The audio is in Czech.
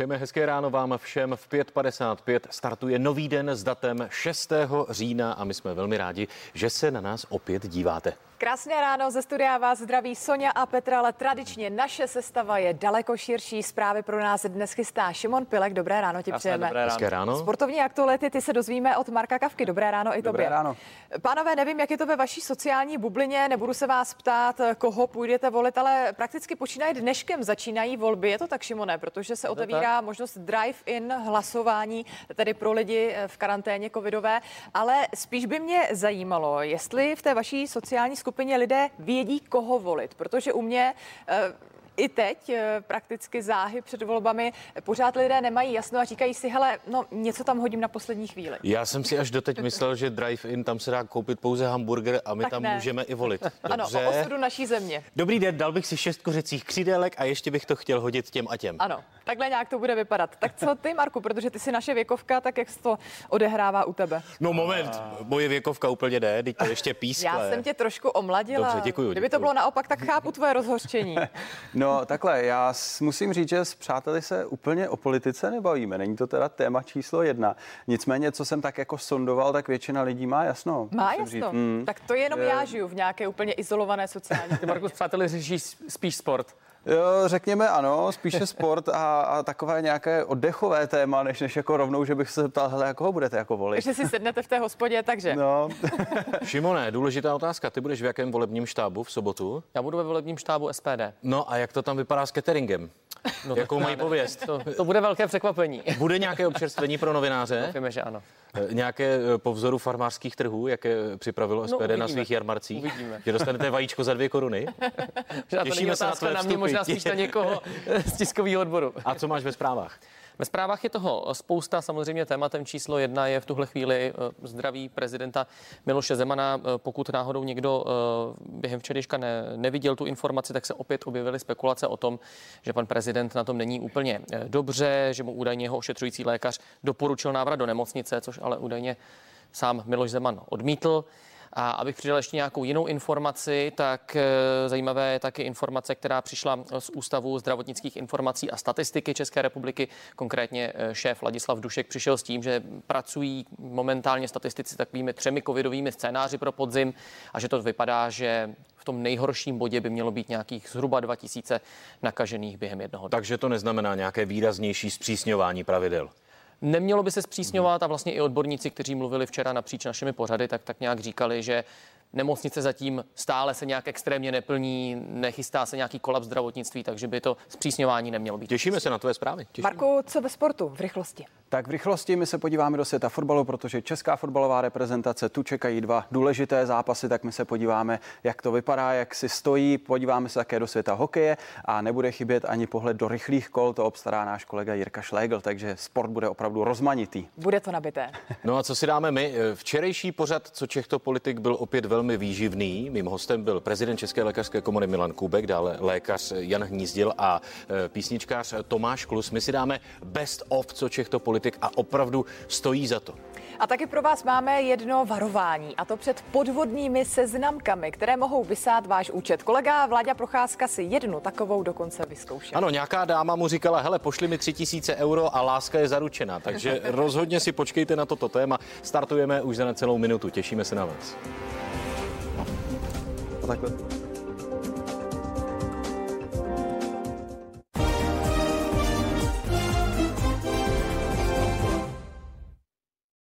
Přejeme hezké ráno vám všem v 5.55. Startuje nový den s datem 6. října a my jsme velmi rádi, že se na nás opět díváte. Krásné ráno ze studia vás zdraví Sonja a Petra, ale tradičně naše sestava je daleko širší. Zprávy pro nás dnes chystá Šimon Pilek. Dobré ráno ti přejeme. Dobré ráno. Hezké ráno. Sportovní aktuality ty se dozvíme od Marka Kavky. Dobré ráno i tobě. Dobré ráno. Pánové, nevím, jak je to ve vaší sociální bublině, nebudu se vás ptát, koho půjdete volit, ale prakticky počínají dneškem začínají volby. Je to tak, Šimone, protože se otevírá možnost drive-in hlasování, tedy pro lidi v karanténě covidové, ale spíš by mě zajímalo, jestli v té vaší sociální skupině skupině lidé vědí, koho volit, protože u mě eh, i teď eh, prakticky záhy před volbami pořád lidé nemají jasno a říkají si, hele, no něco tam hodím na poslední chvíli. Já jsem si až doteď myslel, že drive-in tam se dá koupit pouze hamburger a my tak tam ne. můžeme i volit. Dobře. Ano, o osudu naší země. Dobrý den, dal bych si šest kořecích křídelek a ještě bych to chtěl hodit těm a těm. Ano, takhle nějak to bude vypadat. Tak co ty, Marku, protože ty jsi naše věkovka, tak jak se to odehrává u tebe? No moment, moje věkovka úplně jde, teď to ještě pískle. Já jsem tě trošku omladila. Dobře, děkuji. Kdyby to bylo naopak, tak chápu tvoje rozhořčení. No takhle, já musím říct, že s přáteli se úplně o politice nebavíme. Není to teda téma číslo jedna. Nicméně, co jsem tak jako sondoval, tak většina lidí má jasno. Má jasno. Říct. Mm. Tak to jenom je... já žiju v nějaké úplně izolované sociální. Ty, Marku, s přáteli řešíš spíš sport. Jo, řekněme ano, spíše sport a, a takové nějaké oddechové téma, než, než jako rovnou, že bych se zeptal, hele, jak ho budete jako volit. Takže si sednete v té hospodě, takže. No. Šimone, důležitá otázka. Ty budeš v jakém volebním štábu v sobotu? Já budu ve volebním štábu SPD. No a jak to tam vypadá s cateringem? No, Jakou mají pověst? To, to bude velké překvapení. Bude nějaké občerstvení pro novináře? Doufíme, že ano. Eh, nějaké eh, po vzoru farmářských trhů, jaké připravilo SPD no, na svých jarmarcích? Uvidíme. Že dostanete vajíčko za dvě koruny? Těšíme se na tvé na mě, možná spíš na někoho z tiskového odboru. A co máš ve zprávách? Ve zprávách je toho spousta. Samozřejmě tématem číslo jedna je v tuhle chvíli eh, zdraví prezidenta Miloše Zemana. Eh, pokud náhodou někdo eh, během včerejška ne, neviděl tu informaci, tak se opět objevily spekulace o tom, že pan prezident na tom není úplně dobře, že mu údajně jeho ošetřující lékař doporučil návrat do nemocnice, což ale údajně sám Miloš Zeman odmítl. A abych přidal ještě nějakou jinou informaci, tak eh, zajímavé je taky informace, která přišla z Ústavu zdravotnických informací a statistiky České republiky. Konkrétně eh, šéf Ladislav Dušek přišel s tím, že pracují momentálně statistici takovými třemi covidovými scénáři pro podzim a že to vypadá, že v tom nejhorším bodě by mělo být nějakých zhruba 2000 nakažených během jednoho dne. Takže to neznamená nějaké výraznější zpřísňování pravidel. Nemělo by se zpřísňovat a vlastně i odborníci, kteří mluvili včera napříč našimi pořady, tak, tak nějak říkali, že Nemocnice zatím stále se nějak extrémně neplní, nechystá se nějaký kolaps zdravotnictví, takže by to zpřísňování nemělo být. Těšíme se na tvé zprávy. Těšíme. Marku, co ve sportu v rychlosti? Tak v rychlosti my se podíváme do světa fotbalu, protože česká fotbalová reprezentace tu čekají dva důležité zápasy, tak my se podíváme, jak to vypadá, jak si stojí, podíváme se také do světa hokeje a nebude chybět ani pohled do rychlých kol, to obstará náš kolega Jirka Šlégl, takže sport bude opravdu rozmanitý. Bude to nabité. No a co si dáme my? Včerejší pořad, co Čechto politik byl opět velmi výživný. Mým hostem byl prezident České lékařské komory Milan Kubek, dále lékař Jan Hnízdil a e, písničkář Tomáš Klus. My si dáme best of, co Čechto politik a opravdu stojí za to. A taky pro vás máme jedno varování, a to před podvodnými seznamkami, které mohou vysát váš účet. Kolega Vláďa Procházka si jednu takovou dokonce vyzkoušel. Ano, nějaká dáma mu říkala, hele, pošli mi tři tisíce euro a láska je zaručená. Takže rozhodně si počkejte na toto téma. Startujeme už za necelou minutu. Těšíme se na vás. Takhle.